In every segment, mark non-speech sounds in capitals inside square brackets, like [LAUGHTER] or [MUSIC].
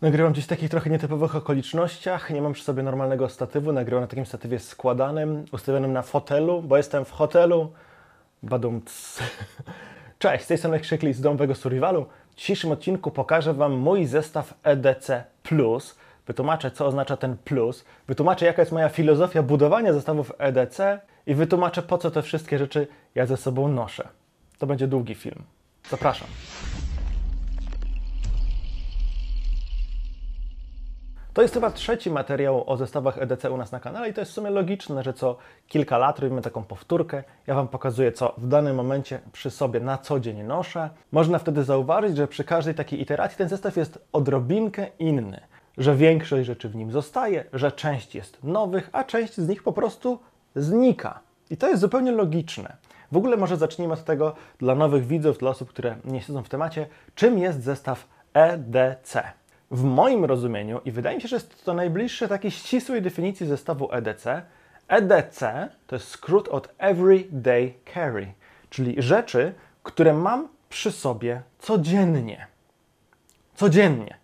Nagrywam dziś w takich trochę nietypowych okolicznościach. Nie mam przy sobie normalnego statywu. Nagrywam na takim statywie składanym, ustawionym na fotelu, bo jestem w hotelu. Badum. [LAUGHS] Cześć, z tej strony Krzykli z Domowego Survivalu. W dzisiejszym odcinku pokażę Wam mój zestaw EDC+. Wytłumaczę, co oznacza ten plus. Wytłumaczę, jaka jest moja filozofia budowania zestawów EDC i wytłumaczę, po co te wszystkie rzeczy ja ze sobą noszę. To będzie długi film. Zapraszam. To jest chyba trzeci materiał o zestawach EDC u nas na kanale i to jest w sumie logiczne, że co kilka lat robimy taką powtórkę. Ja Wam pokazuję, co w danym momencie przy sobie na co dzień noszę. Można wtedy zauważyć, że przy każdej takiej iteracji ten zestaw jest odrobinkę inny. Że większość rzeczy w nim zostaje, że część jest nowych, a część z nich po prostu znika. I to jest zupełnie logiczne. W ogóle może zacznijmy od tego dla nowych widzów, dla osób, które nie siedzą w temacie, czym jest zestaw EDC w moim rozumieniu, i wydaje mi się, że jest to najbliższe takiej ścisłej definicji zestawu EDC, EDC to jest skrót od Everyday Carry, czyli rzeczy, które mam przy sobie codziennie. Codziennie.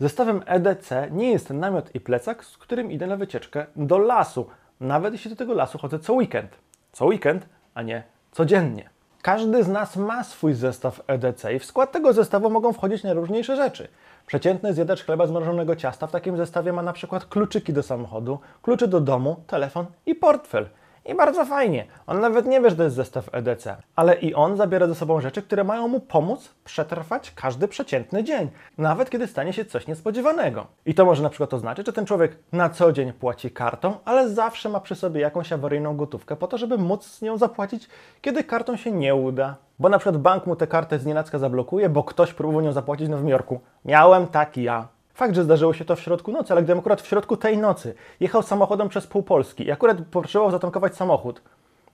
Zestawem EDC nie jest namiot i plecak, z którym idę na wycieczkę do lasu, nawet jeśli do tego lasu chodzę co weekend. Co weekend, a nie codziennie. Każdy z nas ma swój zestaw EDC i w skład tego zestawu mogą wchodzić najróżniejsze rzeczy. Przeciętny zjadacz chleba z mrożonego ciasta w takim zestawie ma na przykład kluczyki do samochodu, klucze do domu, telefon i portfel. I bardzo fajnie. On nawet nie wie, że to jest zestaw EDC. Ale i on zabiera ze sobą rzeczy, które mają mu pomóc przetrwać każdy przeciętny dzień. Nawet kiedy stanie się coś niespodziewanego. I to może na przykład oznaczać, że ten człowiek na co dzień płaci kartą, ale zawsze ma przy sobie jakąś awaryjną gotówkę po to, żeby móc z nią zapłacić, kiedy kartą się nie uda. Bo na przykład bank mu tę kartę z nienacka zablokuje, w ktoś próbował nią zapłacić w Nowym Jorku. Miałem tak ja. Fakt, że zdarzyło się to w środku nocy, ale gdybym akurat w środku tej nocy jechał samochodem przez pół Polski i akurat potrzebował zatankować samochód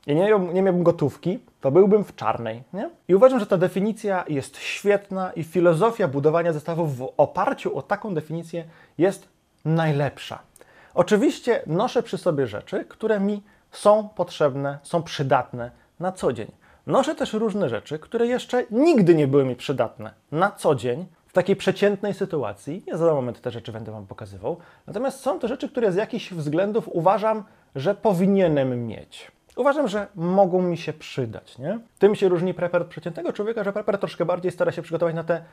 i nie, nie miałbym gotówki, to byłbym w czarnej. Nie? I uważam, że ta definicja jest świetna i filozofia budowania zestawów w oparciu o taką definicję jest najlepsza. Oczywiście noszę przy sobie rzeczy, które mi są potrzebne, są przydatne na co dzień. Noszę też różne rzeczy, które jeszcze nigdy nie były mi przydatne na co dzień, takiej przeciętnej sytuacji. Ja za moment te rzeczy będę Wam pokazywał. Natomiast są to rzeczy, które z jakichś względów uważam, że powinienem mieć. Uważam, że mogą mi się przydać. Nie? Tym się różni preper od przeciętnego człowieka, że preper troszkę bardziej stara się przygotować na te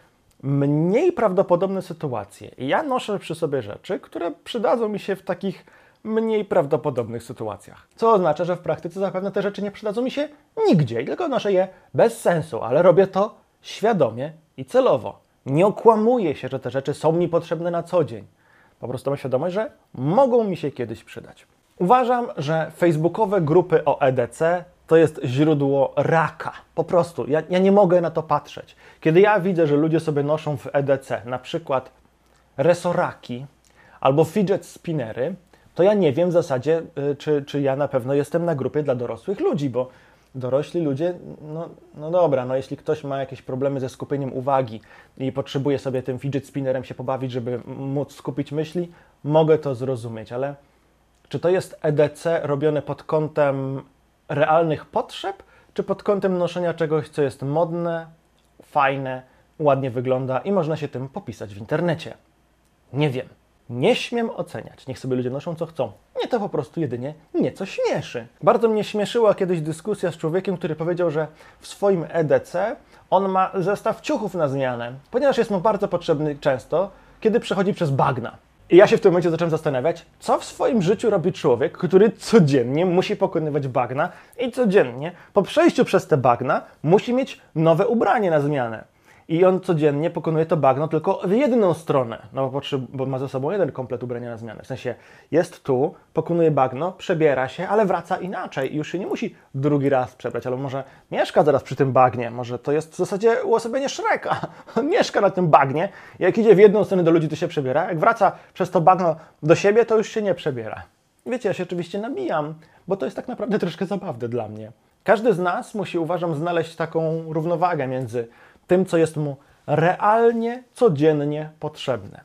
mniej prawdopodobne sytuacje. Ja noszę przy sobie rzeczy, które przydadzą mi się w takich mniej prawdopodobnych sytuacjach. Co oznacza, że w praktyce zapewne te rzeczy nie przydadzą mi się nigdzie, tylko noszę je bez sensu, ale robię to świadomie i celowo. Nie okłamuję się, że te rzeczy są mi potrzebne na co dzień. Po prostu mam świadomość, że mogą mi się kiedyś przydać. Uważam, że facebookowe grupy o EDC to jest źródło raka. Po prostu. Ja, ja nie mogę na to patrzeć. Kiedy ja widzę, że ludzie sobie noszą w EDC na przykład resoraki albo fidget spinnery, to ja nie wiem w zasadzie, y, czy, czy ja na pewno jestem na grupie dla dorosłych ludzi, bo dorośli ludzie, no, no dobra, no jeśli ktoś ma jakieś problemy ze skupieniem uwagi i potrzebuje sobie tym fidget spinnerem się pobawić, żeby móc skupić myśli, mogę to zrozumieć, ale czy to jest EDC robione pod kątem realnych potrzeb, czy pod kątem noszenia czegoś, co jest modne, fajne, ładnie wygląda i można się tym popisać w internecie? Nie wiem. Nie śmiem oceniać. Niech sobie ludzie noszą co chcą. Mnie to po prostu jedynie nieco śmieszy. Bardzo mnie śmieszyła kiedyś dyskusja z człowiekiem, który powiedział, że w swoim EDC on ma zestaw ciuchów na zmianę, ponieważ jest mu bardzo potrzebny często, kiedy przechodzi przez bagna. I ja się w tym momencie zacząłem zastanawiać, co w swoim życiu robi człowiek, który codziennie musi pokonywać bagna i codziennie po przejściu przez te bagna musi mieć nowe ubranie na zmianę i on codziennie pokonuje to bagno tylko w jedną stronę, no bo, ma ze sobą jeden komplet ubrania na zmianę. W sensie jest tu, pokonuje bagno, przebiera się, ale wraca inaczej i już się nie musi drugi raz przebrać, albo może mieszka zaraz przy tym bagnie, może to jest w zasadzie uosobienie Szreka. [LAUGHS] On mieszka na tym bagnie, jak idzie w jedną stronę do ludzi, to się przebiera, jak wraca przez to bagno do siebie, to już się nie przebiera. Wiecie, ja się oczywiście nabijam, bo to jest tak naprawdę troszkę zabawne dla mnie. Każdy z nas musi, uważam, znaleźć taką równowagę między tym, co jest mu realnie, codziennie potrzebne,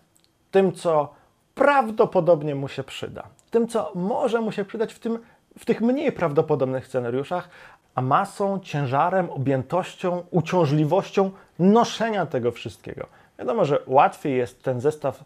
tym, co prawdopodobnie mu się przyda, tym, co może mu się przydać w, tym, w tych mniej prawdopodobnych scenariuszach, a masą, ciężarem, objętością, uciążliwością noszenia tego wszystkiego. Wiadomo, że łatwiej jest ten zestaw,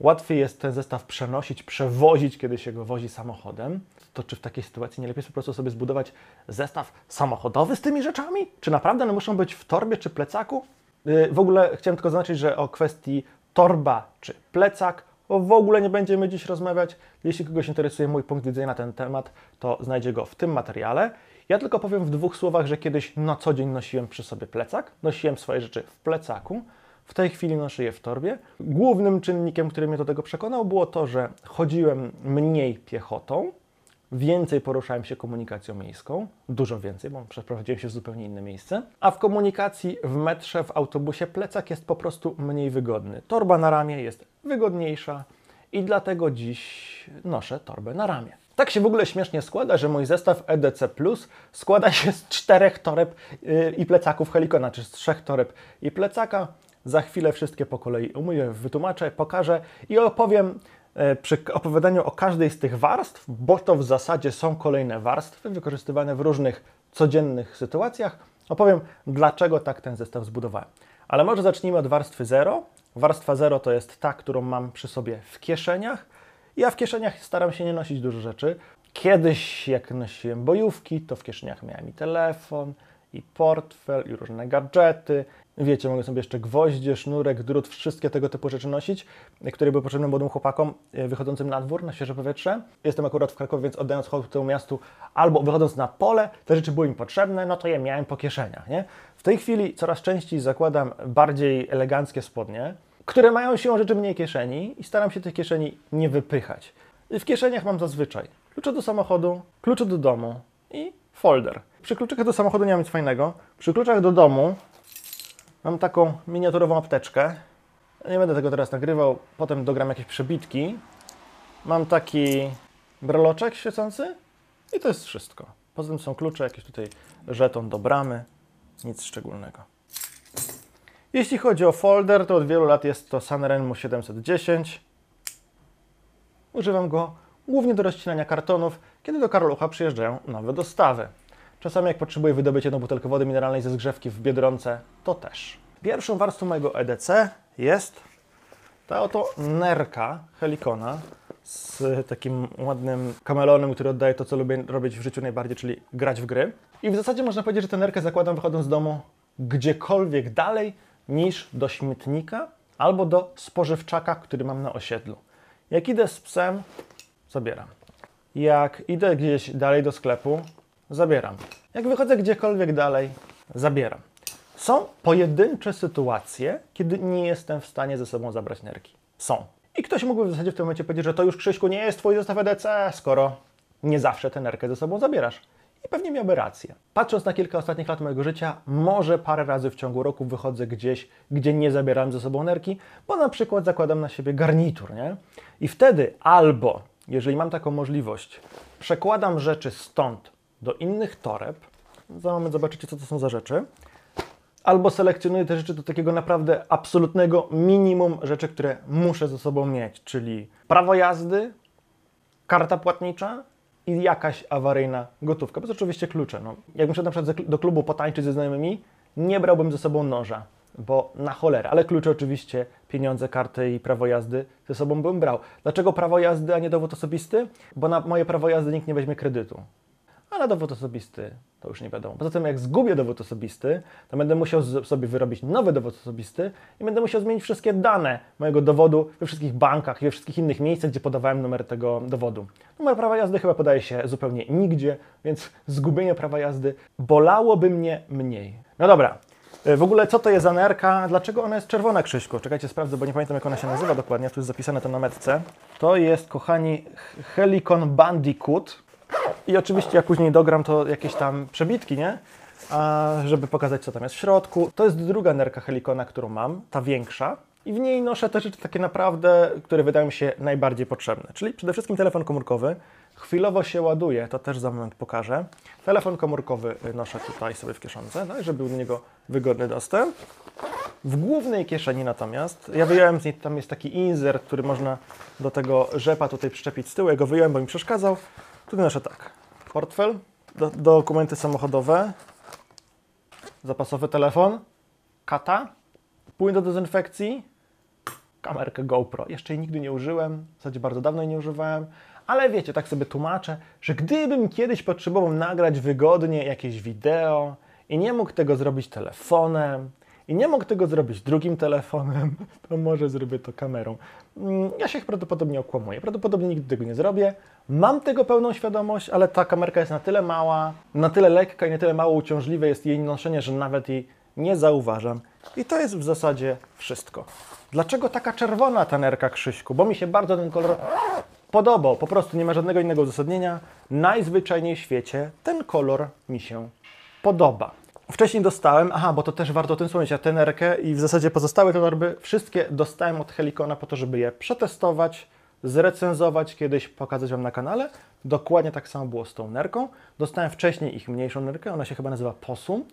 łatwiej jest ten zestaw przenosić, przewozić, kiedy się go wozi samochodem. To czy w takiej sytuacji nie lepiej po prostu sobie zbudować zestaw samochodowy z tymi rzeczami? Czy naprawdę one muszą być w torbie czy plecaku? Yy, W ogóle chciałem tylko zaznaczyć, że o kwestii torba czy plecak w ogóle nie będziemy dziś rozmawiać. Jeśli kogoś interesuje mój punkt widzenia na ten temat, to znajdzie go w tym materiale. Ja tylko powiem w dwóch słowach, że kiedyś na co dzień nosiłem przy sobie plecak, nosiłem swoje rzeczy w plecaku. W tej chwili noszę je w torbie. Głównym czynnikiem, który mnie do tego przekonał, było to, że chodziłem mniej piechotą, więcej poruszałem się komunikacją miejską, dużo więcej, bo przeprowadziłem się w zupełnie inne miejsce. A w komunikacji w metrze, w autobusie plecak jest po prostu mniej wygodny. Torba na ramię jest wygodniejsza i dlatego dziś noszę torbę na ramię. Tak się w ogóle śmiesznie składa, że mój zestaw EDC Plus składa się z czterech toreb yy, i plecaków Helikona, czy z trzech toreb i plecaka. Za chwilę wszystkie po kolei umówię, wytłumaczę, pokażę i opowiem przy opowiadaniu o każdej z tych warstw, bo to w zasadzie są kolejne warstwy wykorzystywane w różnych codziennych sytuacjach. Opowiem, dlaczego tak ten zestaw zbudowałem. Ale może zacznijmy od warstwy 0. Warstwa 0 to jest ta, którą mam przy sobie w kieszeniach. Ja w kieszeniach staram się nie nosić dużo rzeczy. Kiedyś, jak nosiłem bojówki, to w kieszeniach miałem i telefon, i portfel, i różne gadżety. Wiecie, mogę sobie jeszcze gwoździe, sznurek, drut, wszystkie tego typu rzeczy nosić, które były potrzebne młodym chłopakom e, wychodzącym na dwór, na świeże powietrze. Jestem akurat w Krakowie, więc oddając hołd temu miastu albo wychodząc na pole, te rzeczy były mi potrzebne, no to je miałem po kieszeniach, nie? W tej chwili coraz częściej zakładam bardziej eleganckie spodnie, które mają siłą rzeczy mniej kieszeni i staram się tych kieszeni nie wypychać. I w kieszeniach mam zazwyczaj klucze do samochodu, klucze do domu i folder. Przy kluczach do samochodu nie mam nic fajnego. Przy kluczach do domu mam taką miniaturową apteczkę. Nie będę tego teraz nagrywał, potem dogram jakieś przebitki. Mam taki breloczek świecący i to jest wszystko. Poza tym są klucze, jakiś tutaj żeton do bramy, nic szczególnego. Jeśli chodzi o folder, to od wielu lat jest to Sanrenmu 710. Używam go głównie do rozcinania kartonów, kiedy do Karolucha przyjeżdżają nowe dostawy. Czasami jak potrzebuję wydobyć jedną butelkę wody mineralnej ze zgrzewki w Biedronce, to też. Pierwszą warstwą mojego EDC jest ta oto nerka Helikona z takim ładnym kamelonem, który oddaje to, co lubię robić w życiu najbardziej, czyli grać w gry. I w zasadzie można powiedzieć, że tę nerkę zakładam wychodząc z domu gdziekolwiek dalej niż do śmietnika albo do spożywczaka, który mam na osiedlu. Jak idę z psem, zabieram. Jak idę gdzieś dalej do sklepu, zabieram. Jak wychodzę gdziekolwiek dalej, zabieram. Są pojedyncze sytuacje, kiedy nie jestem w stanie ze sobą zabrać nerki. Są. I ktoś mógłby w zasadzie w tym momencie powiedzieć, że to już Krzyśku nie jest twój zestaw EDC, skoro nie zawsze tę nerkę ze sobą zabierasz. I pewnie miałby rację. Patrząc na kilka ostatnich lat mojego życia, może parę razy w ciągu roku wychodzę gdzieś, gdzie nie zabieram ze sobą nerki, bo na przykład zakładam na siebie garnitur, nie? I wtedy albo, jeżeli mam taką możliwość, przekładam rzeczy stąd do innych toreb, za moment zobaczycie, co to są za rzeczy, albo selekcjonuję te rzeczy do takiego naprawdę absolutnego minimum rzeczy, które muszę ze sobą mieć, czyli prawo jazdy, karta płatnicza i jakaś awaryjna gotówka, bez oczywiście klucze. No, jakbym szedł na przykład do klubu potańczyć ze znajomymi, nie brałbym ze sobą noża, bo na cholerę, ale klucze oczywiście, pieniądze, karty i prawo jazdy ze sobą bym brał. Dlaczego prawo jazdy, a nie dowód osobisty? Bo na moje prawo jazdy nikt nie weźmie kredytu. A na dowód osobisty to już nie wiadomo. Poza tym, jak zgubię dowód osobisty, to będę musiał sobie wyrobić nowy dowód osobisty i będę musiał zmienić wszystkie dane mojego dowodu we wszystkich bankach i we wszystkich innych miejscach, gdzie podawałem numer tego dowodu. Numer prawa jazdy chyba podaje się zupełnie nigdzie, więc zgubienie prawa jazdy bolałoby mnie mniej. No dobra. W ogóle co to jest za nerka? Dlaczego ona jest czerwona, Krzyśku? Czekajcie, sprawdzę, bo nie pamiętam jak ona się nazywa dokładnie. Tu jest zapisane to na metce. To jest, kochani, Helicon Bandicoot. I oczywiście jak później dogram to jakieś tam przebitki, nie? A żeby pokazać co tam jest w środku. To jest druga nerka Helikona, którą mam, ta większa. I w niej noszę te rzeczy takie naprawdę, które wydają mi się najbardziej potrzebne. Czyli przede wszystkim telefon komórkowy. Chwilowo się ładuje, to też za moment pokażę. Telefon komórkowy noszę tutaj sobie w kieszonce, tak, żeby był do niego wygodny dostęp. W głównej kieszeni natomiast, ja wyjąłem z niej, tam jest taki insert, który można do tego rzepa tutaj przyczepić z tyłu. Ja go wyjąłem, bo mi przeszkadzał. Tutaj noszę tak, portfel, do, dokumenty samochodowe, zapasowy telefon, kata, płyn do dezynfekcji, kamerkę GoPro. Jeszcze jej nigdy nie użyłem, w zasadzie bardzo dawno jej nie używałem, ale wiecie, tak sobie tłumaczę, że gdybym kiedyś potrzebował nagrać wygodnie jakieś wideo i nie mógł tego zrobić telefonem, i nie mógł tego zrobić drugim telefonem, [LAUGHS] to może zrobię to kamerą. Mm, ja się prawdopodobnie okłamuję. Prawdopodobnie nigdy tego nie zrobię. Mam tego pełną świadomość, ale ta kamerka jest na tyle mała, na tyle lekka i na tyle mało uciążliwe jest jej noszenie, że nawet jej nie zauważam. I to jest w zasadzie wszystko. Dlaczego taka czerwona ta nerka Krzyśku? Bo mi się bardzo ten kolor podobał. Po prostu nie ma żadnego innego uzasadnienia. Najzwyczajniej w świecie ten kolor mi się podoba. Wcześniej dostałem, aha, bo to też warto o tym wspomnieć, ja tenerkę i w zasadzie pozostałe te torby wszystkie dostałem od Helikona po to, żeby je przetestować, zrecenzować, kiedyś pokazać Wam na kanale. Dokładnie tak samo było z tą nerką. Dostałem wcześniej ich mniejszą nerkę, ona się chyba nazywa Posum,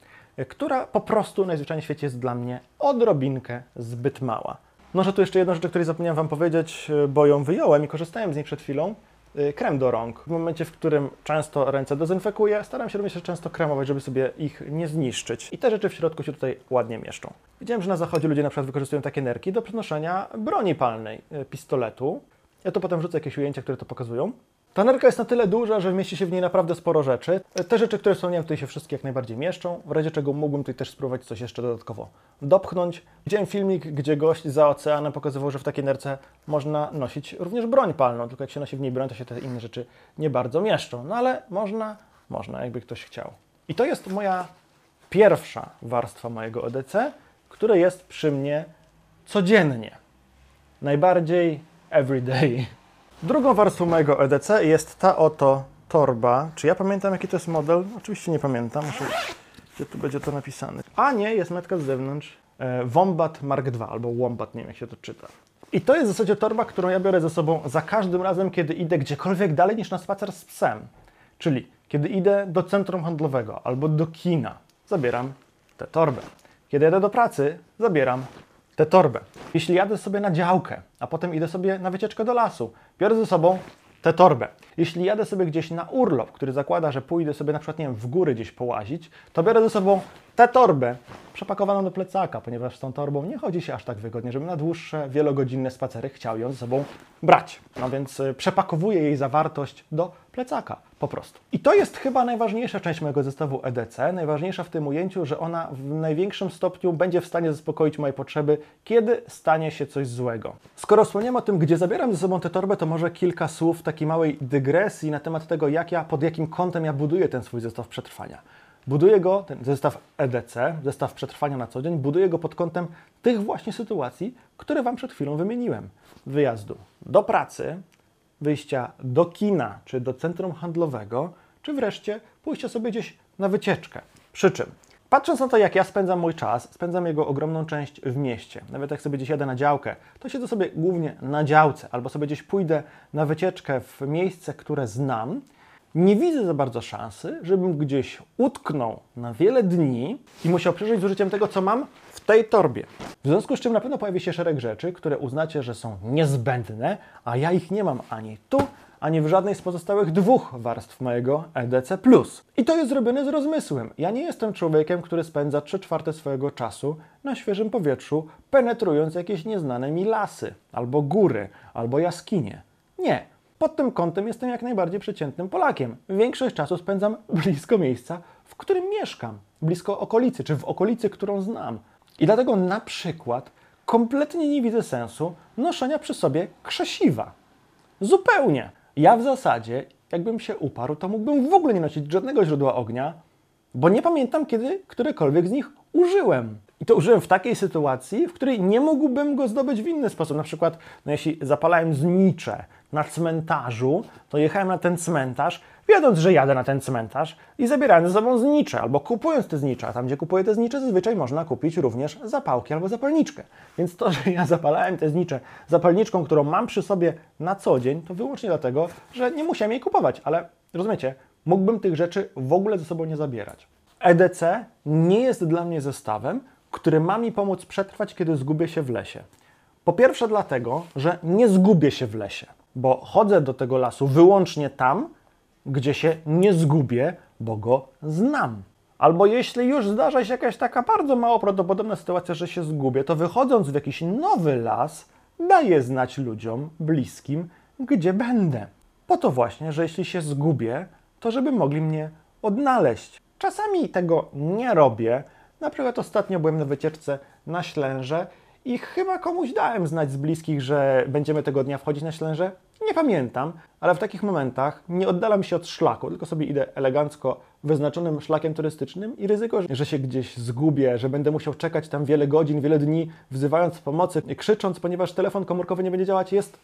która po prostu najzwyczajniej w świecie jest dla mnie odrobinkę zbyt mała. Może tu jeszcze jedna rzecz, o której zapomniałem Wam powiedzieć, bo ją wyjąłem i korzystałem z niej przed chwilą. Y, krem do rąk. W momencie, w którym często ręce dezynfekuję, staram się również często kremować, żeby sobie ich nie zniszczyć. I te rzeczy w środku się tutaj ładnie mieszczą. Widziałem, że na zachodzie ludzie na przykład wykorzystują takie nerki do przenoszenia broni palnej, y, pistoletu. Ja tu potem wrzucę jakieś ujęcia, które to pokazują. Ta nerka jest na tyle duża, że mieści się w niej naprawdę sporo rzeczy. Te rzeczy, które wspomniałem, tutaj się wszystkie jak najbardziej mieszczą. W razie czego mógłbym tutaj też spróbować coś jeszcze dodatkowo dopchnąć. Widziałem filmik, gdzie gość za oceanem pokazywał, że w takiej nerce można nosić również broń palną, tylko jak się nosi w niej broń, to się te inne rzeczy nie bardzo mieszczą. No ale można, można, jakby ktoś chciał. I to jest moja pierwsza warstwa mojego EDC, która jest przy mnie codziennie. Najbardziej everyday. Drugą warstwą mojego EDC jest ta oto torba. Czy ja pamiętam, jaki to jest model? Oczywiście nie pamiętam. Muszę... Gdzie tu będzie to napisane? A nie, jest metka z zewnątrz. E, Wombat Mark II, albo Wombat, nie wiem jak się to czyta. I to jest w zasadzie torba, którą ja biorę ze sobą za każdym razem, kiedy idę gdziekolwiek dalej niż na spacer z psem. Czyli kiedy idę do centrum handlowego albo do kina, zabieram tę torbę. Kiedy jadę do pracy, zabieram tę torbę. Jeśli jadę sobie na działkę, a potem idę sobie na wycieczkę do lasu, biorę ze sobą tę torbę. Jeśli jadę sobie gdzieś na urlop, który zakłada, że pójdę sobie na przykład, nie wiem, w góry gdzieś połazić, to biorę ze sobą tę torbę przepakowaną do plecaka, ponieważ z tą torbą nie chodzi się aż tak wygodnie, żebym na dłuższe, wielogodzinne spacery chciał ją ze sobą brać. No więc y, przepakowuję jej zawartość do plecaka po prostu. I to jest chyba najważniejsza część mojego zestawu EDC, najważniejsza w tym ujęciu, że ona w największym stopniu będzie w stanie zaspokoić moje potrzeby, kiedy stanie się coś złego. Skoro wspomniałem o tym, gdzie zabieram ze sobą tę torbę, to może kilka słów takiej małej dygresji na temat tego, jak ja, pod jakim kątem ja buduję ten swój zestaw przetrwania. Buduję go, ten zestaw EDC, zestaw przetrwania na co dzień, buduję go pod kątem tych właśnie sytuacji, które Wam przed chwilą wymieniłem. Wyjazdu do pracy, wyjścia do kina czy do centrum handlowego, czy wreszcie pójścia sobie gdzieś na wycieczkę. Przy czym, patrząc na to, jak ja spędzam mój czas, spędzam jego ogromną część w mieście. Nawet jak sobie gdzieś jadę na działkę, to siedzę sobie głównie na działce, albo sobie gdzieś pójdę na wycieczkę w miejsce, które znam nie widzę za bardzo szansy, żebym gdzieś utknął na wiele dni i musiał przeżyć z użyciem tego, co mam w tej torbie. W związku z czym na pewno pojawi się szereg rzeczy, które uznacie, że są niezbędne, a ja ich nie mam ani tu, ani w żadnej z pozostałych dwóch warstw mojego EDC+. I to jest zrobione z rozmysłem. Ja nie jestem człowiekiem, który spędza 3 czwarte swojego czasu na świeżym powietrzu, penetrując jakieś nieznane mi lasy, albo góry, albo jaskinie. Nie. Pod tym kątem jestem jak najbardziej przeciętnym Polakiem. Większość czasu spędzam blisko miejsca, w którym mieszkam, blisko okolicy, czy w okolicy, którą znam. I dlatego na przykład kompletnie nie widzę sensu noszenia przy sobie krzesiwa. Zupełnie. Ja w zasadzie, jakbym się uparł, to mógłbym w ogóle nie nosić żadnego źródła ognia, bo nie pamiętam, kiedy którekolwiek z nich użyłem. I to użyłem w takiej sytuacji, w której nie mógłbym go zdobyć w inny sposób. Na przykład, no jeśli zapalałem znicze na cmentarzu, to jechałem na ten cmentarz, wiedząc, że jadę na ten cmentarz i zabierałem ze sobą znicze, albo kupując te znicze. A tam, gdzie kupuję te znicze, zazwyczaj można kupić również zapałki albo zapalniczkę. Więc to, [LAUGHS] że ja zapalałem te znicze zapalniczką, którą mam przy sobie na co dzień, to wyłącznie dlatego, że nie musiałem jej kupować. Ale rozumiecie, mógłbym tych rzeczy w ogóle ze sobą nie zabierać. EDC nie jest dla mnie zestawem, który ma mi pomóc przetrwać, kiedy zgubię się w lesie. Po pierwsze dlatego, że nie zgubię się w lesie, bo chodzę do tego lasu wyłącznie tam, gdzie się nie zgubię, bo go znam. Albo jeśli już zdarza się jakaś taka bardzo mało prawdopodobna sytuacja, że się zgubię, to wychodząc w jakiś nowy las, daję znać ludziom bliskim, gdzie będę. Po to właśnie, że jeśli się zgubię, to żeby mogli mnie odnaleźć. Czasami tego nie robię. Na przykład ostatnio byłem na wycieczce na Ślęże i chyba komuś dałem znać z bliskich, że będziemy tego dnia wchodzić na Ślęże. Nie pamiętam, ale w takich momentach nie oddalam się od szlaku, tylko sobie idę elegancko wyznaczonym szlakiem turystycznym i ryzyko, że się gdzieś zgubię, że będę musiał czekać tam wiele godzin, wiele dni, wzywając pomocy, krzycząc, ponieważ telefon komórkowy nie będzie działać, jest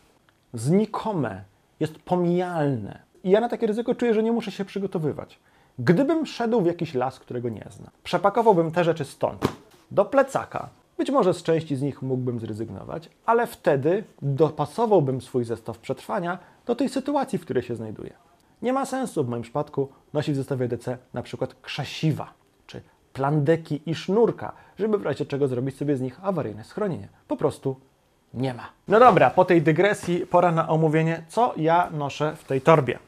znikome, jest pomijalne. I ja na takie ryzyko czuję, że nie muszę się przygotowywać. Gdybym szedł w jakiś las, którego nie znam, przepakowałbym te rzeczy stąd, do plecaka. Być może z części z nich mógłbym zrezygnować, ale wtedy dopasowałbym swój zestaw przetrwania do tej sytuacji, w której się znajduję. Nie ma sensu w moim przypadku nosić w zestawie DC na przykład krzesiwa, czy plandeki i sznurka, żeby w razie czego zrobić sobie z nich awaryjne schronienie. Po prostu nie ma. No dobra, po tej dygresji pora na omówienie, co ja noszę w tej torbie.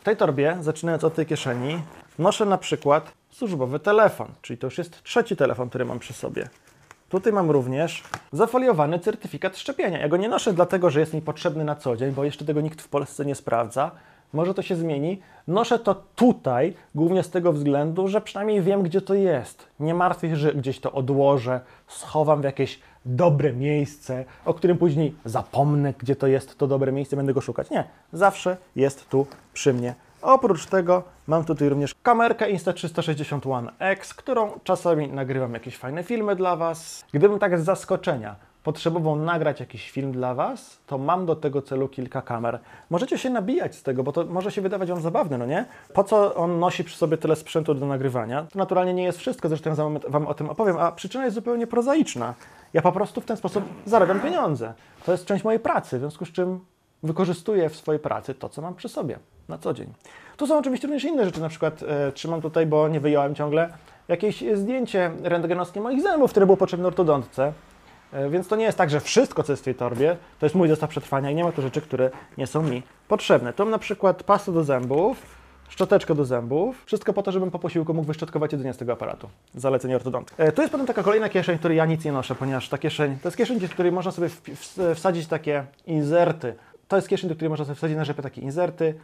W tej torbie, zaczynając od tej kieszeni, noszę na przykład służbowy telefon, czyli to już jest trzeci telefon, który mam przy sobie. Tutaj mam również zafoliowany certyfikat szczepienia. Ja go nie noszę dlatego, że jest mi potrzebny na co dzień, bo jeszcze tego nikt w Polsce nie sprawdza. Może to się zmieni. Noszę to tutaj głównie z tego względu, że przynajmniej wiem, gdzie to jest. Nie martwię się, że gdzieś to odłożę, schowam w jakieś dobre miejsce, o którym później zapomnę, gdzie to jest to dobre miejsce, będę go szukać. Nie, zawsze jest tu przy mnie. Oprócz tego mam tutaj również kamerkę Insta360 One X, którą czasami nagrywam jakieś fajne filmy dla Was. Gdybym tak z zaskoczenia potrzebował nagrać jakiś film dla Was, to mam do tego celu kilka kamer. Możecie się nabijać z tego, bo to może się wydawać Wam zabawne, no nie? Po co on nosi przy sobie tyle sprzętu do nagrywania? To naturalnie nie jest wszystko, zresztą za moment Wam o tym opowiem, a przyczyna jest zupełnie prozaiczna. Ja po prostu w ten sposób zarabiam pieniądze. To jest część mojej pracy, w związku z czym wykorzystuję w swojej pracy to, co mam przy sobie na co dzień. Tu są oczywiście również inne rzeczy, na przykład e, trzymam tutaj, bo nie wyjąłem ciągle, jakieś zdjęcie rentgenowskie moich zębów, które było potrzebne ortodontce. E, więc to nie jest tak, że wszystko, co jest w tej torbie, to jest mój zestaw przetrwania i nie ma tu rzeczy, które nie są mi potrzebne. Tu mam na przykład pastę do zębów, szczoteczkę do zębów, wszystko po to, żebym po posiłku mógł wyszczotkować jedzenie z tego aparatu. Zalecenie ortodonty. E, tu jest potem taka kolejna kieszeń, w której ja nic nie noszę, ponieważ ta kieszeń, to jest kieszeń, w której można sobie wsadzić takie inserty. To jest kieszeń, do której można sobie wsadzić na rzepę takie inserty.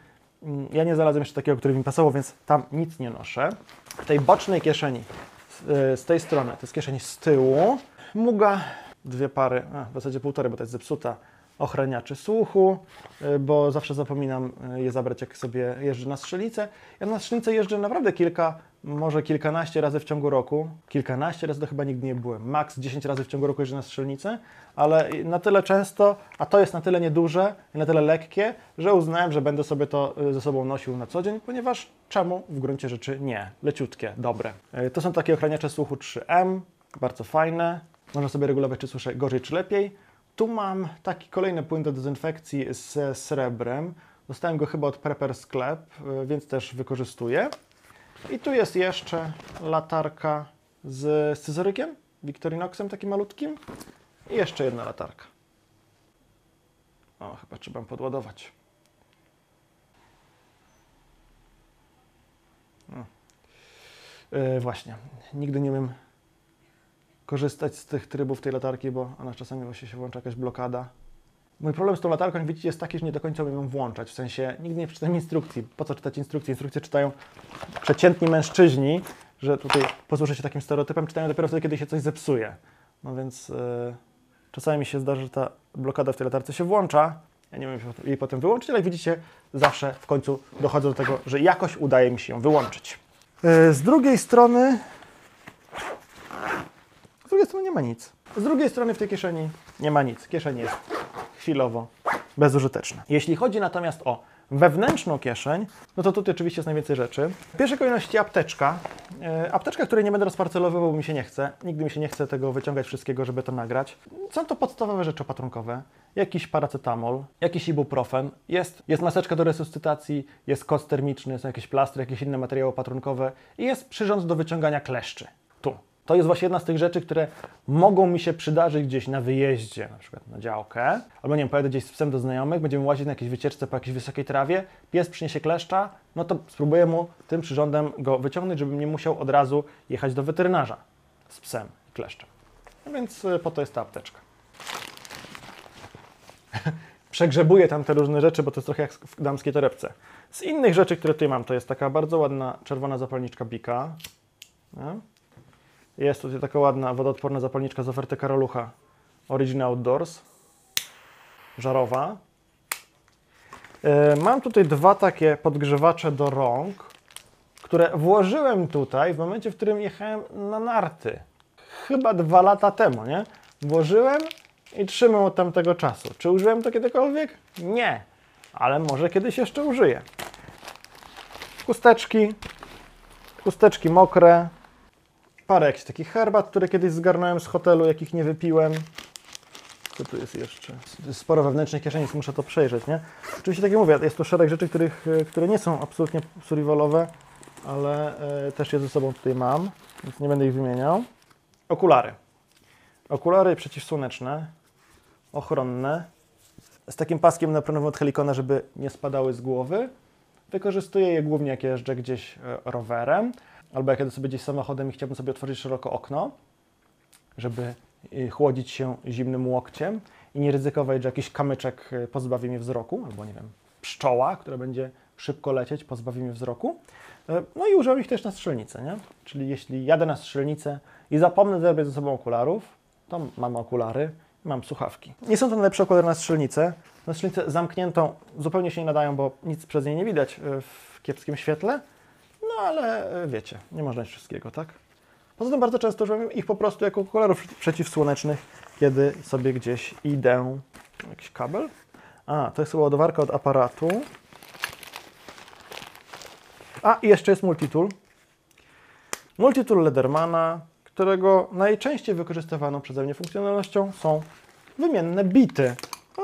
Ja nie znalazłem jeszcze takiego, który mi pasował, więc tam nic nie noszę. W tej bocznej kieszeni, z, z tej strony, to jest kieszeń z tyłu, muga, dwie pary, a, w zasadzie półtorej, bo to jest zepsuta, ochraniaczy słuchu, y, bo zawsze zapominam y, je zabrać, jak sobie jeżdżę na strzelnicę. Ja na strzelnicę jeżdżę naprawdę kilka, może kilkanaście razy w ciągu roku. Kilkanaście razy to chyba nigdy nie byłem. Max 10 razy w ciągu roku jeżdżę na strzelnicę, ale na tyle często, a to jest na tyle nieduże i na tyle lekkie, że uznałem, że będę sobie to y, ze sobą nosił na co dzień, ponieważ czemu w gruncie rzeczy nie? Leciutkie, dobre. To są takie ochraniacze słuchu 3M, bardzo fajne. Można sobie regulować, czy słyszę gorzej, czy lepiej. Tu mam taki kolejny płyn do dezynfekcji z srebrem. Dostałem go chyba od Prepper Sklep, y, więc też wykorzystuję. I tu jest jeszcze latarka z scyzorykiem, Victorinoxem takim malutkim. I jeszcze jedna latarka. O, chyba trzeba podładować. Yy, właśnie, nigdy nie wiem korzystać z tych trybów tej latarki, bo ona czasami właśnie się włącza jakaś blokada. Mój problem z tą latarką, jak widzicie, jest taki, że nie do końca umiem ją włączać. W sensie nigdy nie przeczytam instrukcji. Po co czytać instrukcje? Instrukcje czytają przeciętni mężczyźni, że tutaj posłuszę się takim stereotypem, czytają dopiero wtedy, kiedy się coś zepsuje. No więc yy, czasami mi się zdarza, że ta blokada w tej latarce się włącza. Ja nie wiem jej potem wyłączyć, ale jak widzicie, zawsze w końcu dochodzę do tego, że jakoś udaje mi się ją wyłączyć. Yy, z drugiej strony drugiej strony nie ma nic. Z drugiej strony w tej kieszeni nie ma nic. Kieszeń jest chwilowo bezużyteczna. Jeśli chodzi natomiast o wewnętrzną kieszeń, no to tutaj oczywiście jest najwięcej rzeczy. W pierwszej kolejności apteczka. E, apteczka, której nie będę rozparcelowywał, bo mi się nie chce. Nigdy mi się nie chce tego wyciągać wszystkiego, żeby to nagrać. Są to podstawowe rzeczy opatrunkowe. Jakiś paracetamol, jakiś ibuprofen, jest, jest maseczka do resuscytacji, jest koc termiczny, są jakieś plastry, jakieś inne materiały opatrunkowe i jest przyrząd do wyciągania kleszczy. To jest właśnie jedna z tych rzeczy, które mogą mi się przydarzyć gdzieś na wyjeździe, na przykład na działkę, albo nie wiem, pojadę gdzieś z psem do znajomych, będziemy łazić na jakiejś wycieczce po jakiejś wysokiej trawie, pies przyniesie kleszcza, no to spróbuję mu tym przyrządem go wyciągnąć, żebym nie musiał od razu jechać do weterynarza z psem i kleszczem. No więc y, po to jest ta apteczka. [LAUGHS] przegrzebuję tam te różne rzeczy, bo to jest trochę jak w damskiej torebce. Z innych rzeczy, które tutaj mam, to jest taka bardzo ładna czerwona zapalniczka Bika. Nie? Jest tutaj taka ładna wodoodporna zapalniczka z oferty Karolucha Origin Outdoors. Żarowa. E, Mam tutaj dwa takie podgrzewacze do rąk, które włożyłem tutaj w momencie, w którym jechałem na narty. Chyba dwa lata temu, nie? Włożyłem i trzymam od tamtego czasu. Czy użyłem to kiedykolwiek? Nie, ale może kiedyś jeszcze użyję. Chusteczki, chusteczki mokre, parę jakichś takich herbat, które kiedyś zgarnąłem z hotelu, jakich nie wypiłem. Co tu jest jeszcze? Sporo wewnętrznych kieszeni, muszę to przejrzeć, nie? Oczywiście, tak jak mówię, jest tu szereg rzeczy, których, e, które nie są absolutnie survivalowe, ale e, też je ze sobą tutaj mam, więc nie będę ich wymieniał. Okulary. Okulary przeciwsłoneczne, ochronne, z takim paskiem napronowym od Helikona, żeby nie spadały z głowy. Wykorzystuję je głównie jak jeżdżę gdzieś e, rowerem, albo jak jadę sobie gdzieś samochodem i chciałbym sobie otworzyć szeroko okno, żeby y, chłodzić się zimnym łokciem i nie ryzykować, że jakiś kamyczek y, pozbawi mnie wzroku, albo nie wiem, pszczoła, która będzie szybko lecieć, pozbawi mnie wzroku. E, No i używam ich też na strzelnicę, nie? Czyli jeśli jadę na strzelnicę i zapomnę zabrać ze sobą okularów, to mam okulary, mam słuchawki. Nie są to najlepsze okulary na strzelnicę. Na strzelnicę zamkniętą zupełnie się nie nadają, bo nic przez nie nie widać y, w kiepskim świetle. No ale y, wiecie, nie można mieć wszystkiego, tak? Poza tym bardzo często używam ich po prostu jako przeciw- przeciwsłonecznych, kiedy sobie gdzieś idę. Jakiś kabel? A, to jest ładowarka od aparatu. A, i jeszcze jest multitool. Multitool Ledermana, którego najczęściej wykorzystywaną przeze mnie funkcjonalnością są wymienne bity. No,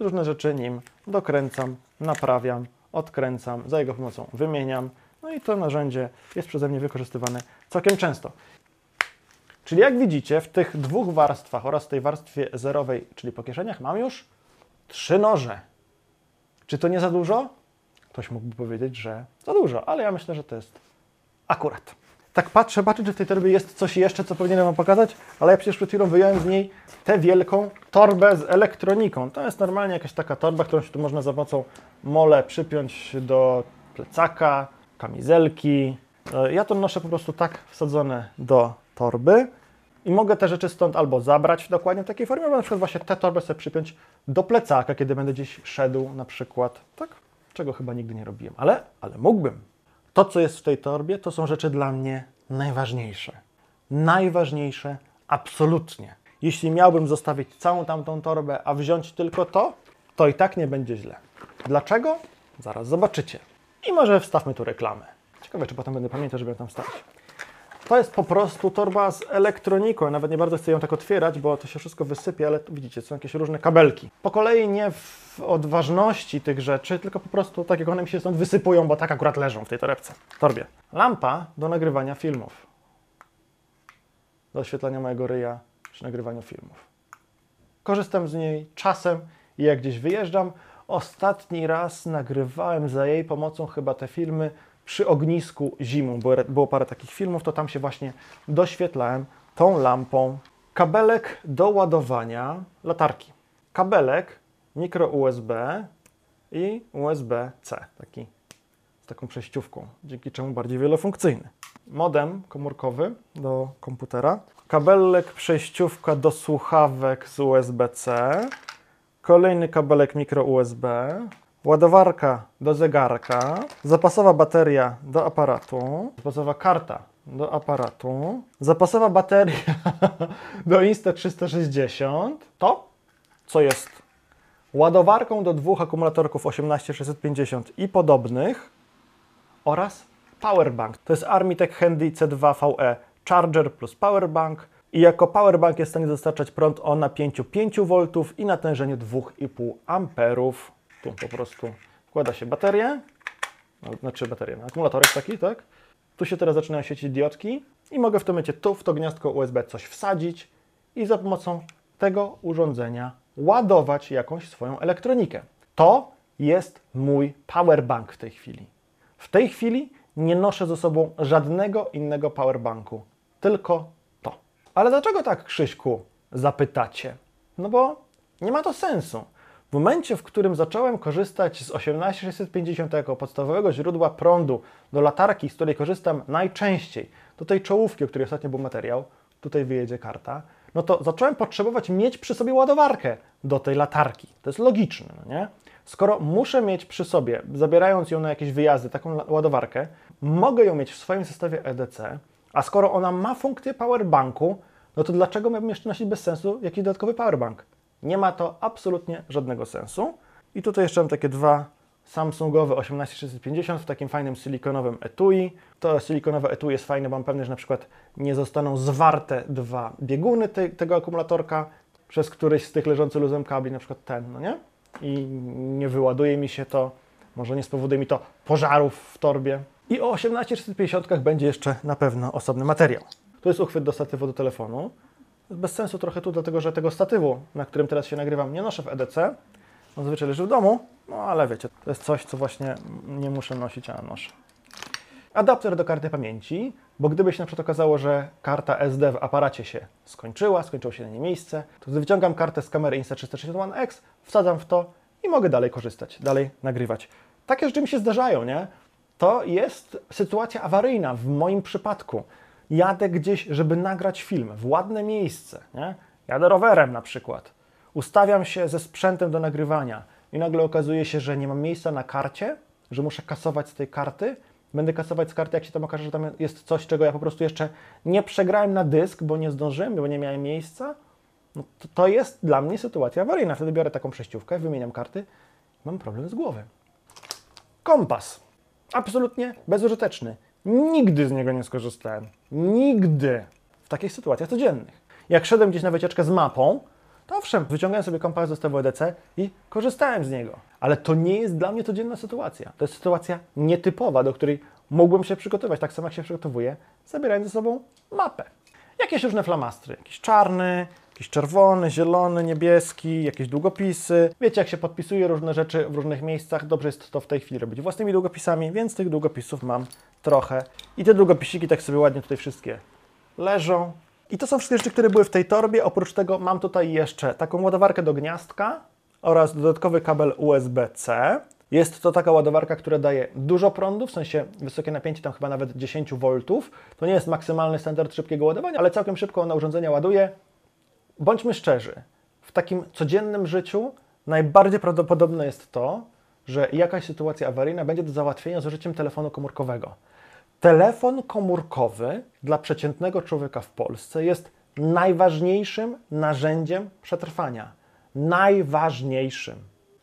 różne rzeczy nim dokręcam, naprawiam, odkręcam, za jego pomocą wymieniam. No i to narzędzie jest przeze mnie wykorzystywane całkiem często. Czyli jak widzicie, w tych dwóch warstwach oraz tej warstwie zerowej, czyli po kieszeniach, mam już trzy noże. Czy to nie za dużo? Ktoś mógłby powiedzieć, że za dużo, ale ja myślę, że to jest akurat. Tak patrzę, patrzę, czy w tej torbie jest coś jeszcze, co powinienem Wam pokazać, ale ja przecież przed chwilą wyjąłem z niej tę wielką torbę z elektroniką. To jest normalnie jakaś taka torba, którą się tu można za pomocą mole przypiąć do plecaka, kamizelki. E, Ja to noszę po prostu tak wsadzone do torby i mogę te rzeczy stąd albo zabrać dokładnie w takiej formie, albo na przykład właśnie tę torbę sobie przypiąć do plecaka, kiedy będę gdzieś szedł na przykład. Tak, czego chyba nigdy nie robiłem, ale, ale mógłbym. To, co jest w tej torbie, to są rzeczy dla mnie najważniejsze. Najważniejsze absolutnie. Jeśli miałbym zostawić całą tamtą torbę, a wziąć tylko to, to i tak nie będzie źle. Dlaczego? Zaraz zobaczycie. I może wstawmy tu reklamę. Ciekawe, czy potem będę pamiętał, żeby ją tam wstawić. To jest po prostu torba z elektroniką. Nawet nie bardzo chcę ją tak otwierać, bo to się wszystko wysypie, ale tu widzicie, są jakieś różne kabelki. Po kolei nie w odważności tych rzeczy, tylko po prostu tak jak one mi się stąd wysypują, bo tak akurat leżą w tej torebce, torbie. Lampa do nagrywania filmów. Do oświetlania mojego ryja przy nagrywaniu filmów. Korzystam z niej czasem i jak gdzieś wyjeżdżam. Ostatni raz nagrywałem za jej pomocą chyba te filmy przy ognisku zimą. Było, było parę takich filmów, to tam się właśnie doświetlałem tą lampą. Kabelek do ładowania latarki. Kabelek mikro USB i USB-C, taki z taką przejściówką, dzięki czemu bardziej wielofunkcyjny. Modem komórkowy do komputera, kabelek przejściówka do słuchawek z USB-C, kolejny kabelek mikro USB, ładowarka do zegarka, zapasowa bateria do aparatu, zapasowa karta do aparatu, zapasowa bateria [LAUGHS] do Insta360. To, co jest ładowarką do dwóch akumulatorków 18650 i podobnych. Oraz powerbank. To jest Armitech Handy C2 VE Charger plus powerbank i jako powerbank jest w stanie dostarczać prąd o napięciu 5 V i natężeniu 2,5 amperów. Tu po prostu wkłada się baterię, no, znaczy baterię, no, akumulatorek taki, tak? Tu się teraz zaczynają świecić diodki i mogę w tym momencie tu w to gniazdko USB coś wsadzić i za pomocą tego urządzenia ładować jakąś swoją elektronikę. To jest mój powerbank w tej chwili. W tej chwili nie noszę ze sobą żadnego innego powerbanku, tylko. Ale dlaczego tak, Krzyśku? Zapytacie. No bo nie ma to sensu. W momencie, w którym zacząłem korzystać z 18650 jako podstawowego źródła prądu do latarki, z której korzystam najczęściej, do tej czołówki, o której ostatnio był materiał, tutaj wyjedzie karta, no to zacząłem potrzebować mieć przy sobie ładowarkę do tej latarki. To jest logiczne, no nie? Skoro muszę mieć przy sobie, zabierając ją na jakieś wyjazdy, taką ładowarkę, mogę ją mieć w swoim zestawie EDC, a skoro ona ma funkcję powerbanku, no to dlaczego miałbym jeszcze nosić bez sensu jakiś dodatkowy powerbank? Nie ma to absolutnie żadnego sensu. I tutaj jeszcze mam takie dwa Samsungowe 18650 w takim fajnym silikonowym etui. To silikonowe etui jest fajne, bo mam pewność, że na przykład nie zostaną zwarte dwa bieguny te, tego akumulatorka przez któryś z tych leżących luzem kabli, na przykład ten, no nie? I nie wyładuje mi się to, może nie spowoduje mi to pożarów w torbie. I o 18650 będzie jeszcze na pewno osobny materiał. To jest uchwyt do statywu do telefonu. Bez sensu trochę tu, dlatego że tego statywu, na którym teraz się nagrywam, nie noszę w EDC. On zwyczaj leży w domu, no ale wiecie, to jest coś, co właśnie nie muszę nosić, a noszę. Adapter do karty pamięci, bo gdyby się na przykład okazało, że karta SD w aparacie się skończyła, skończyło się na niej miejsce, to wyciągam kartę z kamery Insta360 One X, wsadzam w to i mogę dalej korzystać, dalej nagrywać. Takie rzeczy mi się zdarzają, nie? To jest sytuacja awaryjna w moim przypadku. Jadę gdzieś, żeby nagrać film w ładne miejsce, nie? Jadę rowerem na przykład. Ustawiam się ze sprzętem do nagrywania i nagle okazuje się, że nie mam miejsca na karcie, że muszę kasować z tej karty. Będę kasować z karty, jak się tam okaże, że tam jest coś, czego ja po prostu jeszcze nie przegrałem na dysk, bo nie zdążyłem, bo nie miałem miejsca. No to, to jest dla mnie sytuacja awaryjna. Wtedy biorę taką przejściówkę, wymieniam karty, mam problem z głowy. Kompas. Absolutnie bezużyteczny. Nigdy z niego nie skorzystałem. Nigdy. W takich sytuacjach codziennych. Jak szedłem gdzieś na wycieczkę z mapą, to owszem, wyciągałem sobie kompas zestawu EDC i korzystałem z niego. Ale to nie jest dla mnie codzienna sytuacja. To jest sytuacja nietypowa, do której mógłbym się przygotować, tak samo jak się przygotowuję, zabierając ze sobą mapę. Jakieś różne flamastry, jakiś czarny, jakiś czerwony, zielony, niebieski, jakieś długopisy. Wiecie, jak się podpisuje różne rzeczy w różnych miejscach, dobrze jest to w tej chwili robić własnymi długopisami, więc tych długopisów mam trochę. I te długopisiki tak sobie ładnie tutaj wszystkie leżą. I to są wszystkie rzeczy, które były w tej torbie. Oprócz tego mam tutaj jeszcze taką ładowarkę do gniazdka oraz dodatkowy kabel USB-C. Jest to taka ładowarka, która daje dużo prądu, w sensie wysokie napięcie, tam chyba nawet 10 V. To nie jest maksymalny standard szybkiego ładowania, ale całkiem szybko ona urządzenia ładuje. Bądźmy szczerzy, w takim codziennym życiu najbardziej prawdopodobne jest to, że jakaś sytuacja awaryjna będzie do załatwienia z użyciem telefonu komórkowego. Telefon komórkowy dla przeciętnego człowieka w Polsce jest najważniejszym narzędziem przetrwania. Najważniejszym.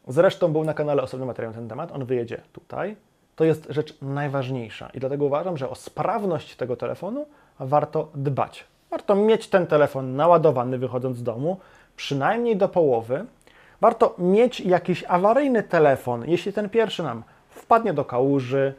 Zresztą był na kanale osobny materiał na ten temat, on wyjedzie tutaj. To jest rzecz najważniejsza i dlatego uważam, że o sprawność tego telefonu warto dbać. Warto mieć ten telefon naładowany wychodząc z domu, przynajmniej do połowy. Warto mieć jakiś awaryjny telefon, jeśli ten pierwszy nam wpadnie do kałuży,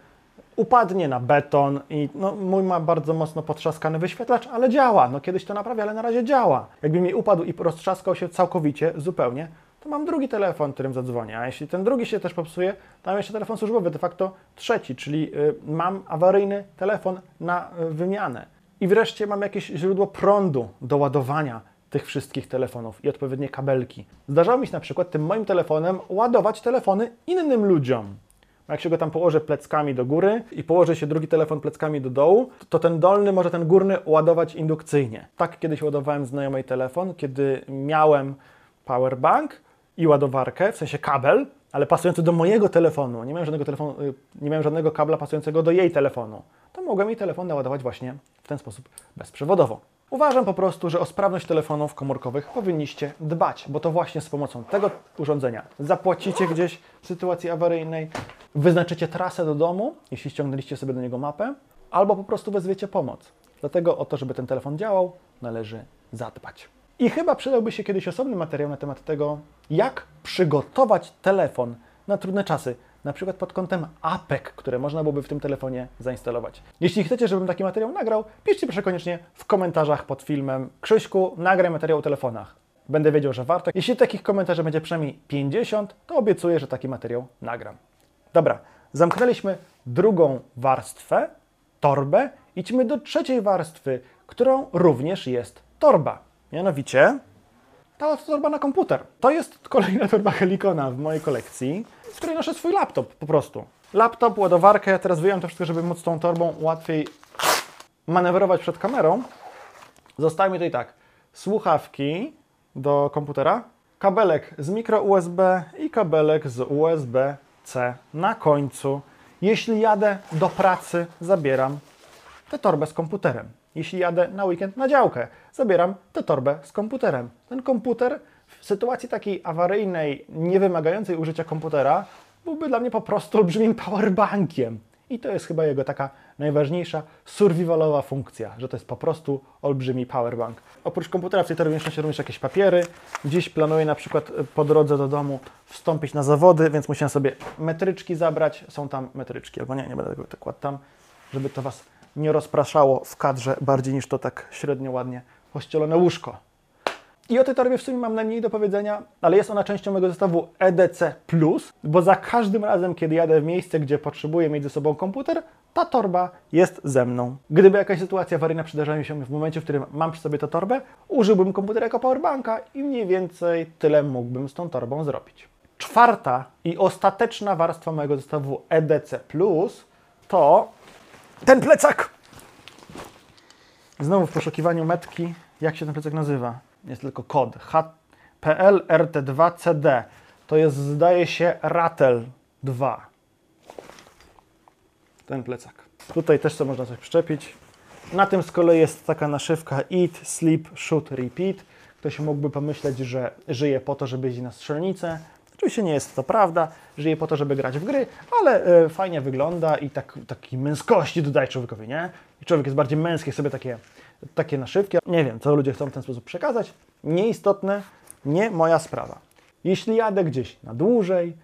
upadnie na beton i no, mój ma bardzo mocno potrzaskany wyświetlacz, ale działa. No kiedyś to naprawia, ale na razie działa. Jakby mi upadł i roztrzaskał się całkowicie, zupełnie, to mam drugi telefon, którym zadzwonię. A jeśli ten drugi się też popsuje, to mam jeszcze telefon służbowy, de facto trzeci, czyli y, mam awaryjny telefon na y, wymianę. I wreszcie mam jakieś źródło prądu do ładowania tych wszystkich telefonów i odpowiednie kabelki. Zdarzało mi się na przykład tym moim telefonem ładować telefony innym ludziom. Jak się go tam położy pleckami do góry i położy się drugi telefon pleckami do dołu, to ten dolny może ten górny ładować indukcyjnie. Tak kiedyś ładowałem znajomej telefon, kiedy miałem powerbank i ładowarkę, w sensie kabel, ale pasujący do mojego telefonu. Nie miałem żadnego, telefonu, y, nie miałem żadnego kabla pasującego do jej telefonu. To mogłem jej telefon naładować właśnie w ten sposób bezprzewodowo. Uważam po prostu, że o sprawność telefonów komórkowych powinniście dbać, bo to właśnie z pomocą tego urządzenia zapłacicie gdzieś w sytuacji awaryjnej, wyznaczycie trasę do domu, jeśli ściągnęliście sobie do niego mapę, albo po prostu wezwiecie pomoc. Dlatego o to, żeby ten telefon działał, należy zadbać. I chyba przydałby się kiedyś osobny materiał na temat tego, jak przygotować telefon na trudne czasy, na przykład pod kątem APEK, które można byłoby w tym telefonie zainstalować. Jeśli chcecie, żebym taki materiał nagrał, piszcie proszę koniecznie w komentarzach pod filmem Krzyśku, nagraj materiał o telefonach. Będę wiedział, że warto. Jeśli takich komentarzy będzie przynajmniej 50, to obiecuję, że taki materiał nagram. Dobra, zamknęliśmy drugą warstwę, torbę. Idźmy do trzeciej warstwy, którą również jest torba. Mianowicie ta torba na komputer. To jest kolejna torba Helikona w mojej kolekcji, w której noszę swój laptop po prostu. Laptop, ładowarkę, teraz wyjąłem troszkę, żeby móc tą torbą łatwiej manewrować przed kamerą. Zostały mi tutaj tak, słuchawki do komputera, kabelek z mikro USB i kabelek z USB-C na końcu. Jeśli jadę do pracy, zabieram tę torbę z komputerem. Jeśli jadę na weekend na działkę, zabieram tę torbę z komputerem. Ten komputer w sytuacji takiej awaryjnej, nie wymagającej użycia komputera, byłby dla mnie po prostu olbrzymim powerbankiem. I to jest chyba jego taka najważniejsza survivalowa funkcja, że to jest po prostu olbrzymi powerbank. Oprócz komputera w tej torbie mieszczą się również jakieś papiery. Dziś planuję na przykład e, po drodze do domu wstąpić na zawody, więc musiałem sobie metryczki zabrać. Są tam metryczki, albo nie, nie będę tego tak tam, żeby to Was nie rozpraszało w kadrze bardziej niż to tak średnio ładnie pościelone łóżko. I o tej torbie w sumie mam najmniej do powiedzenia, ale jest ona częścią mojego zestawu EDC+, bo za każdym razem, kiedy jadę w miejsce, gdzie potrzebuję mieć ze sobą komputer, ta torba jest ze mną. Gdyby jakaś sytuacja awaryjna przydarzyła mi się w momencie, w którym mam przy sobie tę torbę, użyłbym komputera jako powerbanka i mniej więcej tyle mógłbym z tą torbą zrobić. Czwarta i ostateczna warstwa mojego zestawu EDC+, to ten plecak! Znowu w poszukiwaniu metki, jak się ten plecak nazywa? Jest tylko kod. HPL RT2CD. To jest, zdaje się, Ratel 2. Ten plecak. Tutaj też sobie można coś przyczepić. Na tym z kolei jest taka naszywka Eat, Sleep, Shoot, Repeat. Ktoś mógłby pomyśleć, że żyje po to, żeby jeździć na strzelnicę. Oczywiście nie jest to prawda, żyje po to, żeby grać w gry, ale e, fajnie wygląda i tak, takiej męskości dodaje człowiekowi, nie? I człowiek jest bardziej męski, sobie takie, takie naszywki. Nie wiem, co ludzie chcą w ten sposób przekazać. Nieistotne, nie moja sprawa. Jeśli jadę gdzieś na dłużej,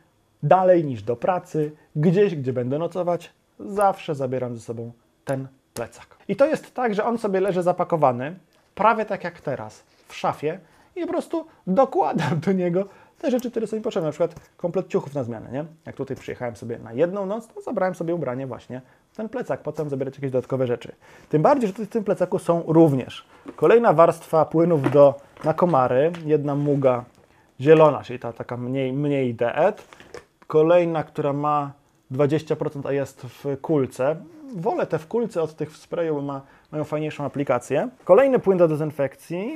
dalej niż do pracy, gdzieś, gdzie będę nocować, zawsze zabieram ze sobą ten plecak. I to jest tak, że on sobie leży zapakowany, prawie tak jak teraz, w szafie i po prostu dokładam do niego te rzeczy, które są mi potrzebne, na przykład komplet ciuchów na zmianę, nie? Jak tutaj przyjechałem sobie na jedną noc, to zabrałem sobie ubranie właśnie w ten plecak, potem zabierać jakieś dodatkowe rzeczy. Tym bardziej, że tutaj w tym plecaku są również kolejna warstwa płynów do, na komary, jedna muga zielona, czyli ta taka mniej, mniej deet, kolejna, która ma 20%, a jest w kulce. Wolę te w kulce od tych w sprayu, bo ma, mają fajniejszą aplikację. Kolejny płyn do dezynfekcji,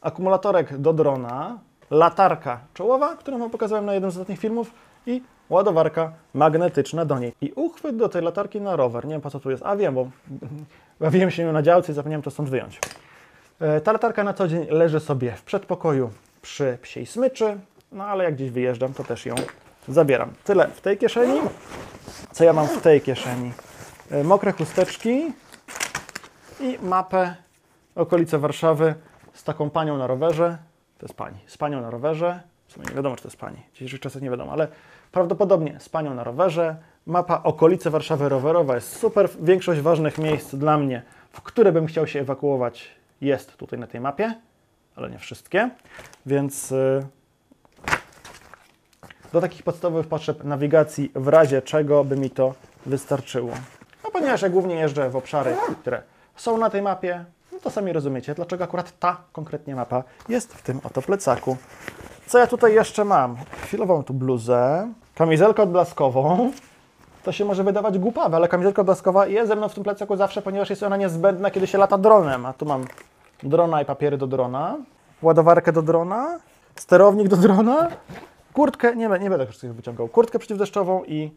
akumulatorek do drona, latarka czołowa, którą Wam pokazałem na jednym z ostatnich filmów i ładowarka magnetyczna do niej. I uchwyt do tej latarki na rower. Nie wiem po co tu jest, a wiem, bo [LAUGHS] bawiłem się nią na działce i zapomniałem to stąd wyjąć. E, Ta latarka na co dzień leży sobie w przedpokoju przy psiej smyczy, no ale jak gdzieś wyjeżdżam, to też ją zabieram. Tyle w tej kieszeni. Co ja mam w tej kieszeni? E, Mokre chusteczki i mapę okolice Warszawy z taką panią na rowerze. To jest pani. Z panią na rowerze. W sumie nie wiadomo, czy to jest pani. W dzisiejszych czasach nie wiadomo, ale prawdopodobnie z panią na rowerze. Mapa okolice Warszawy rowerowa jest super. Większość ważnych miejsc dla mnie, w które bym chciał się ewakuować, jest tutaj na tej mapie, ale nie wszystkie. Więc y, do takich podstawowych potrzeb nawigacji, w razie czego by mi to wystarczyło. No ponieważ ja głównie jeżdżę w obszary, które są na tej mapie, to sami rozumiecie, dlaczego akurat ta konkretnie mapa jest w tym oto plecaku. Co ja tutaj jeszcze mam? Chwilową tu bluzę, kamizelkę odblaskową. To się może wydawać głupawe, ale kamizelka odblaskowa jest ze mną w tym plecaku zawsze, ponieważ jest ona niezbędna, kiedy się lata dronem. A tu mam drona i papiery do drona, ładowarkę do drona, sterownik do drona, kurtkę, nie, nie będę wszystkich wyciągał, kurtkę przeciwdeszczową i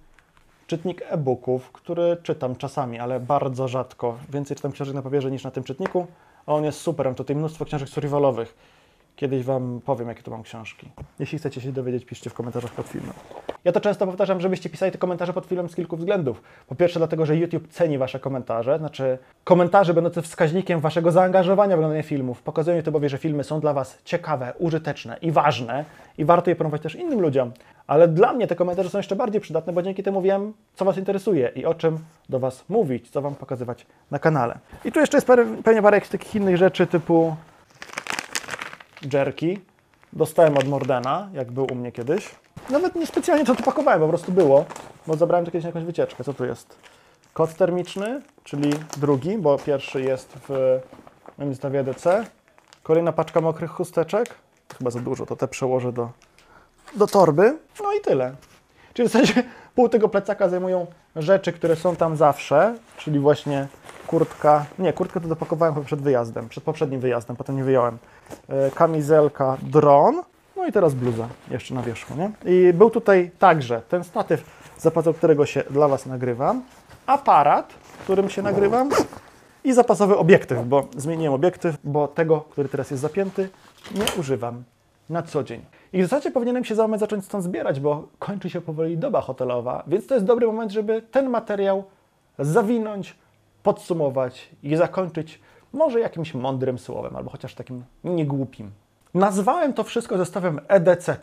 czytnik e-booków, który czytam czasami, ale bardzo rzadko. Więcej czytam książek na papierze niż na tym czytniku, on jest super. Mam tutaj mnóstwo książek survivalowych. Kiedyś Wam powiem, jakie tu mam książki. Jeśli chcecie się dowiedzieć, piszcie w komentarzach pod filmem. Ja to często powtarzam, żebyście pisali te komentarze pod filmem z kilku względów. Po pierwsze dlatego, że YouTube ceni Wasze komentarze, znaczy komentarze będące wskaźnikiem Waszego zaangażowania w oglądanie filmów. Pokazują YouTube'owi, że filmy są dla Was ciekawe, użyteczne i ważne i warto je promować też innym ludziom. Ale dla mnie te komentarze są jeszcze bardziej przydatne, bo dzięki temu wiem, co Was interesuje i o czym do Was mówić, co Wam pokazywać na kanale. I tu jeszcze jest pewnie parę takich innych rzeczy typu jerki. Dostałem od Mordena, jak był u mnie kiedyś. Nawet nie specjalnie to pakowałem, po prostu było, bo zabrałem to kiedyś na jakąś wycieczkę. Co tu jest? Kod termiczny, czyli drugi, bo pierwszy jest w moim zestawie EDC. Kolejna paczka mokrych chusteczek. chyba za dużo, to te przełożę do, do torby. No i tyle. Czyli w zasadzie pół tego plecaka zajmują rzeczy, które są tam zawsze, czyli właśnie kurtka, nie, kurtkę to dopakowałem chyba przed wyjazdem, przed poprzednim wyjazdem, potem nie wyjąłem. E, Kamizelka, dron, no i teraz bluza jeszcze na wierzchu, nie? I był tutaj także ten statyw, za pomocą którego się dla Was nagrywam, aparat, którym się nagrywam i zapasowy obiektyw, bo zmieniłem obiektyw, bo tego, który teraz jest zapięty, nie używam na co dzień. I w zasadzie powinienem się za moment zacząć stąd zbierać, bo kończy się powoli doba hotelowa, więc to jest dobry moment, żeby ten materiał zawinąć, podsumować i zakończyć może jakimś mądrym słowem, albo chociaż takim niegłupim. Nazwałem to wszystko zestawem EDC,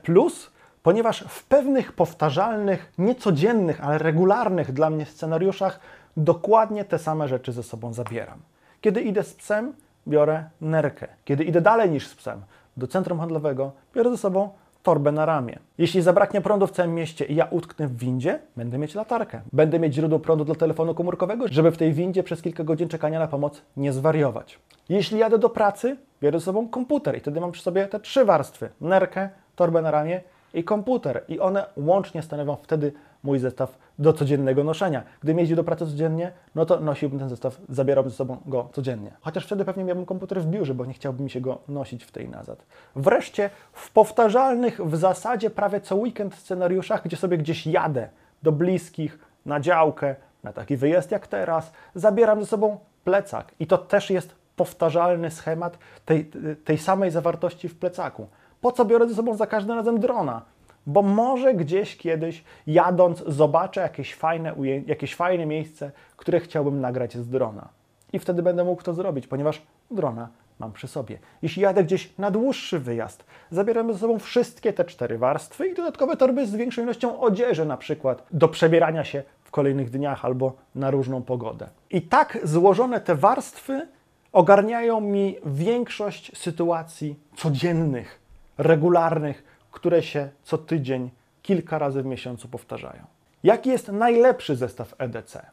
ponieważ w pewnych powtarzalnych, niecodziennych, ale regularnych dla mnie scenariuszach dokładnie te same rzeczy ze sobą zabieram. Kiedy idę z psem, biorę nerkę. Kiedy idę dalej niż z psem, do centrum handlowego, biorę ze sobą torbę na ramię. Jeśli zabraknie prądu w całym mieście i ja utknę w windzie, będę mieć latarkę. Będę mieć źródło prądu dla telefonu komórkowego, żeby w tej windzie przez kilka godzin czekania na pomoc nie zwariować. Jeśli jadę do pracy, biorę ze sobą komputer i wtedy mam przy sobie te trzy warstwy: nerkę, torbę na ramię i komputer. I one łącznie stanowią wtedy mój zestaw do codziennego noszenia. Gdybym jeździł do pracy codziennie, no to nosiłbym ten zestaw, zabierałbym ze sobą go codziennie. Chociaż wtedy pewnie miałbym komputer w biurze, bo nie chciałbym się go nosić w tej nazad. Wreszcie w powtarzalnych w zasadzie prawie co weekend scenariuszach, gdzie sobie gdzieś jadę do bliskich, na działkę, na taki wyjazd jak teraz, zabieram ze sobą plecak. I to też jest powtarzalny schemat tej, tej samej zawartości w plecaku. Po co biorę ze sobą za każdym razem drona? Bo może gdzieś kiedyś jadąc zobaczę jakieś fajne, jakieś fajne miejsce, które chciałbym nagrać z drona. I wtedy będę mógł to zrobić, ponieważ drona mam przy sobie. Jeśli jadę gdzieś na dłuższy wyjazd, zabieram ze sobą wszystkie te cztery warstwy i dodatkowe torby z większą ilością odzieży, na przykład do przebierania się w kolejnych dniach albo na różną pogodę. I tak złożone te warstwy ogarniają mi większość sytuacji codziennych, regularnych, które się co tydzień, kilka razy w miesiącu powtarzają. Jaki jest najlepszy zestaw EDC?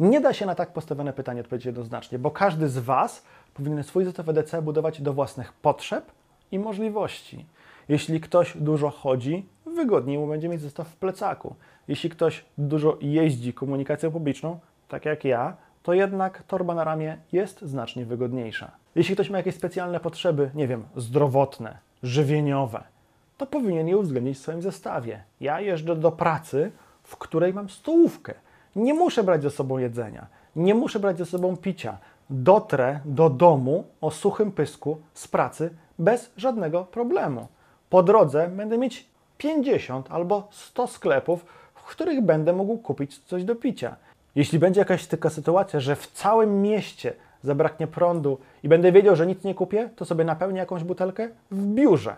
Nie da się na tak postawione pytanie odpowiedzieć jednoznacznie, bo każdy z Was powinien swój zestaw EDC budować do własnych potrzeb i możliwości. Jeśli ktoś dużo chodzi, wygodniej mu będzie mieć zestaw w plecaku. Jeśli ktoś dużo jeździ komunikacją publiczną, tak jak ja, to jednak torba na ramię jest znacznie wygodniejsza. Jeśli ktoś ma jakieś specjalne potrzeby, nie wiem, zdrowotne, żywieniowe, to powinien je uwzględnić w swoim zestawie. Ja jeżdżę do pracy, w której mam stołówkę. Nie muszę brać ze sobą jedzenia, nie muszę brać ze sobą picia. Dotrę do domu o suchym pysku z pracy bez żadnego problemu. Po drodze będę mieć 50 albo 100 sklepów, w których będę mógł kupić coś do picia. Jeśli będzie jakaś taka sytuacja, że w całym mieście zabraknie prądu i będę wiedział, że nic nie kupię, to sobie napełnię jakąś butelkę w biurze.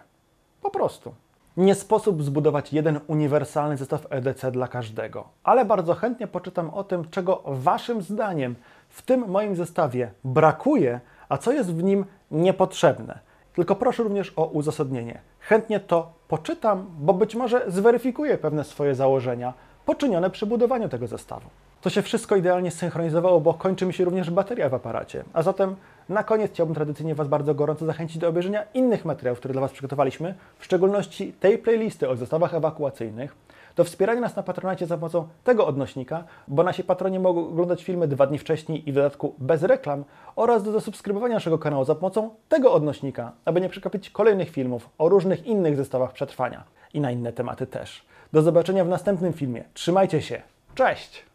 Po prostu. Nie sposób zbudować jeden uniwersalny zestaw EDC dla każdego, ale bardzo chętnie poczytam o tym, czego Waszym zdaniem w tym moim zestawie brakuje, a co jest w nim niepotrzebne. Tylko proszę również o uzasadnienie. Chętnie to poczytam, bo być może zweryfikuję pewne swoje założenia poczynione przy budowaniu tego zestawu. To się wszystko idealnie synchronizowało, bo kończy mi się również bateria w aparacie. A zatem na koniec chciałbym tradycyjnie Was bardzo gorąco zachęcić do obejrzenia innych materiałów, które dla Was przygotowaliśmy, w szczególności tej playlisty o zestawach ewakuacyjnych, do wspierania nas na Patronacie za pomocą tego odnośnika, bo nasi patroni mogą oglądać filmy dwa dni wcześniej i w dodatku bez reklam oraz do zasubskrybowania naszego kanału za pomocą tego odnośnika, aby nie przegapić kolejnych filmów o różnych innych zestawach przetrwania i na inne tematy też. Do zobaczenia w następnym filmie. Trzymajcie się. Cześć!